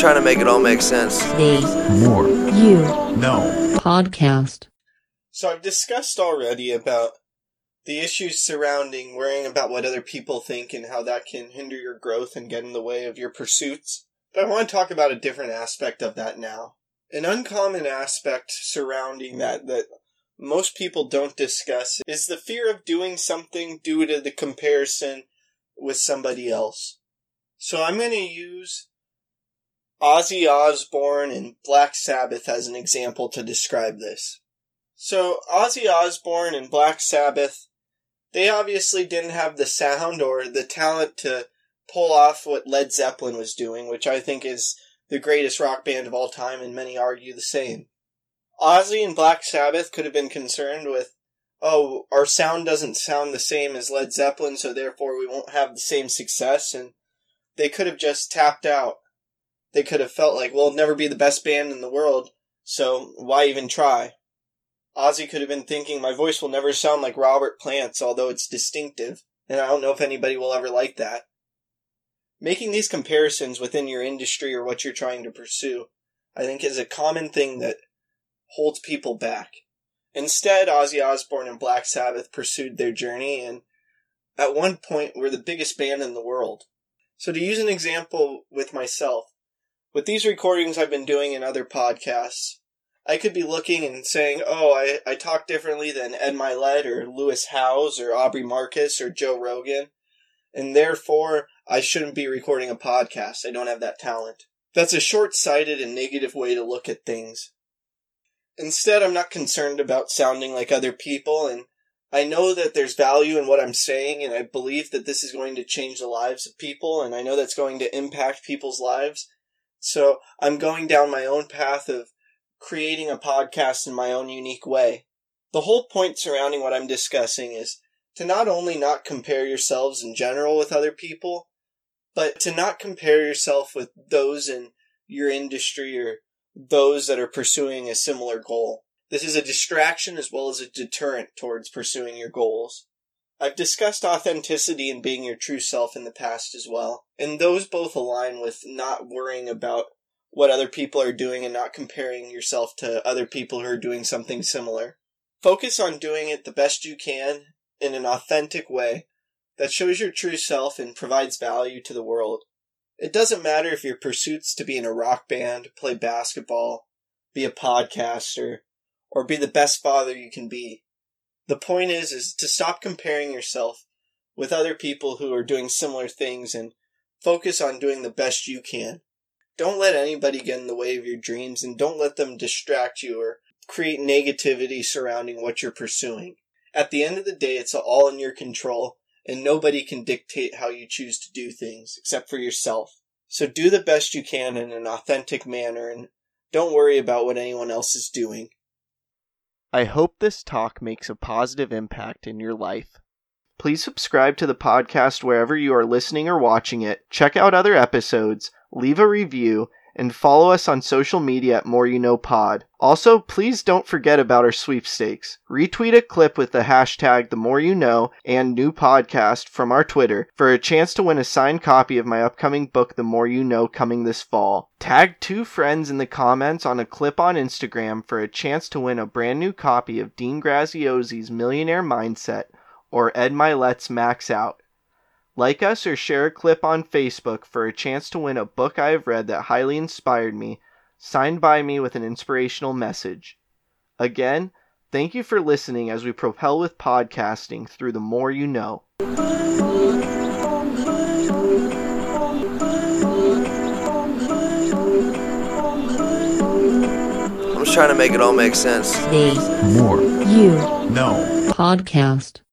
trying to make it all make sense. The Moore. You Know. Podcast. So I've discussed already about the issues surrounding worrying about what other people think and how that can hinder your growth and get in the way of your pursuits. But I want to talk about a different aspect of that now. An uncommon aspect surrounding that that most people don't discuss is the fear of doing something due to the comparison with somebody else. So I'm going to use Ozzy Osbourne and Black Sabbath as an example to describe this. So Ozzy Osbourne and Black Sabbath, they obviously didn't have the sound or the talent to pull off what Led Zeppelin was doing, which I think is the greatest rock band of all time, and many argue the same. Ozzy and Black Sabbath could have been concerned with, oh, our sound doesn't sound the same as Led Zeppelin, so therefore we won't have the same success, and they could have just tapped out. They could have felt like, well, never be the best band in the world, so why even try? Ozzy could have been thinking, my voice will never sound like Robert Plant's, although it's distinctive, and I don't know if anybody will ever like that. Making these comparisons within your industry or what you're trying to pursue, I think is a common thing that holds people back. Instead, Ozzy Osbourne and Black Sabbath pursued their journey and at one point were the biggest band in the world. So to use an example with myself, with these recordings I've been doing in other podcasts, I could be looking and saying, oh, I, I talk differently than Ed Mylett or Lewis Howes or Aubrey Marcus or Joe Rogan, and therefore I shouldn't be recording a podcast. I don't have that talent. That's a short sighted and negative way to look at things. Instead, I'm not concerned about sounding like other people, and I know that there's value in what I'm saying, and I believe that this is going to change the lives of people, and I know that's going to impact people's lives. So I'm going down my own path of creating a podcast in my own unique way. The whole point surrounding what I'm discussing is to not only not compare yourselves in general with other people, but to not compare yourself with those in your industry or those that are pursuing a similar goal. This is a distraction as well as a deterrent towards pursuing your goals. I've discussed authenticity and being your true self in the past as well, and those both align with not worrying about what other people are doing and not comparing yourself to other people who are doing something similar. Focus on doing it the best you can in an authentic way that shows your true self and provides value to the world. It doesn't matter if your pursuit's to be in a rock band, play basketball, be a podcaster, or be the best father you can be. The point is, is to stop comparing yourself with other people who are doing similar things and focus on doing the best you can. Don't let anybody get in the way of your dreams and don't let them distract you or create negativity surrounding what you're pursuing. At the end of the day, it's all in your control and nobody can dictate how you choose to do things except for yourself. So do the best you can in an authentic manner and don't worry about what anyone else is doing. I hope this talk makes a positive impact in your life. Please subscribe to the podcast wherever you are listening or watching it. Check out other episodes, leave a review, and follow us on social media at Moore You Know Pod. Also, please don't forget about our sweepstakes. Retweet a clip with the hashtag The Moore You Know and New Podcast from our Twitter for a chance to win a signed copy of my upcoming book, The Moore You Know, coming this fall. Tag two friends in the comments on a clip on Instagram for a chance to win a brand new copy of Dean Graziosi's Millionaire Mindset or Ed Mylett's Max Out. Like us or share a clip on Facebook for a chance to win a book I have read that highly inspired me, signed by me with an inspirational message. Again, thank you for listening as we propel with podcasting through the Moore you know. I'm just trying to make it all make sense. The Moore. You Know. Podcast.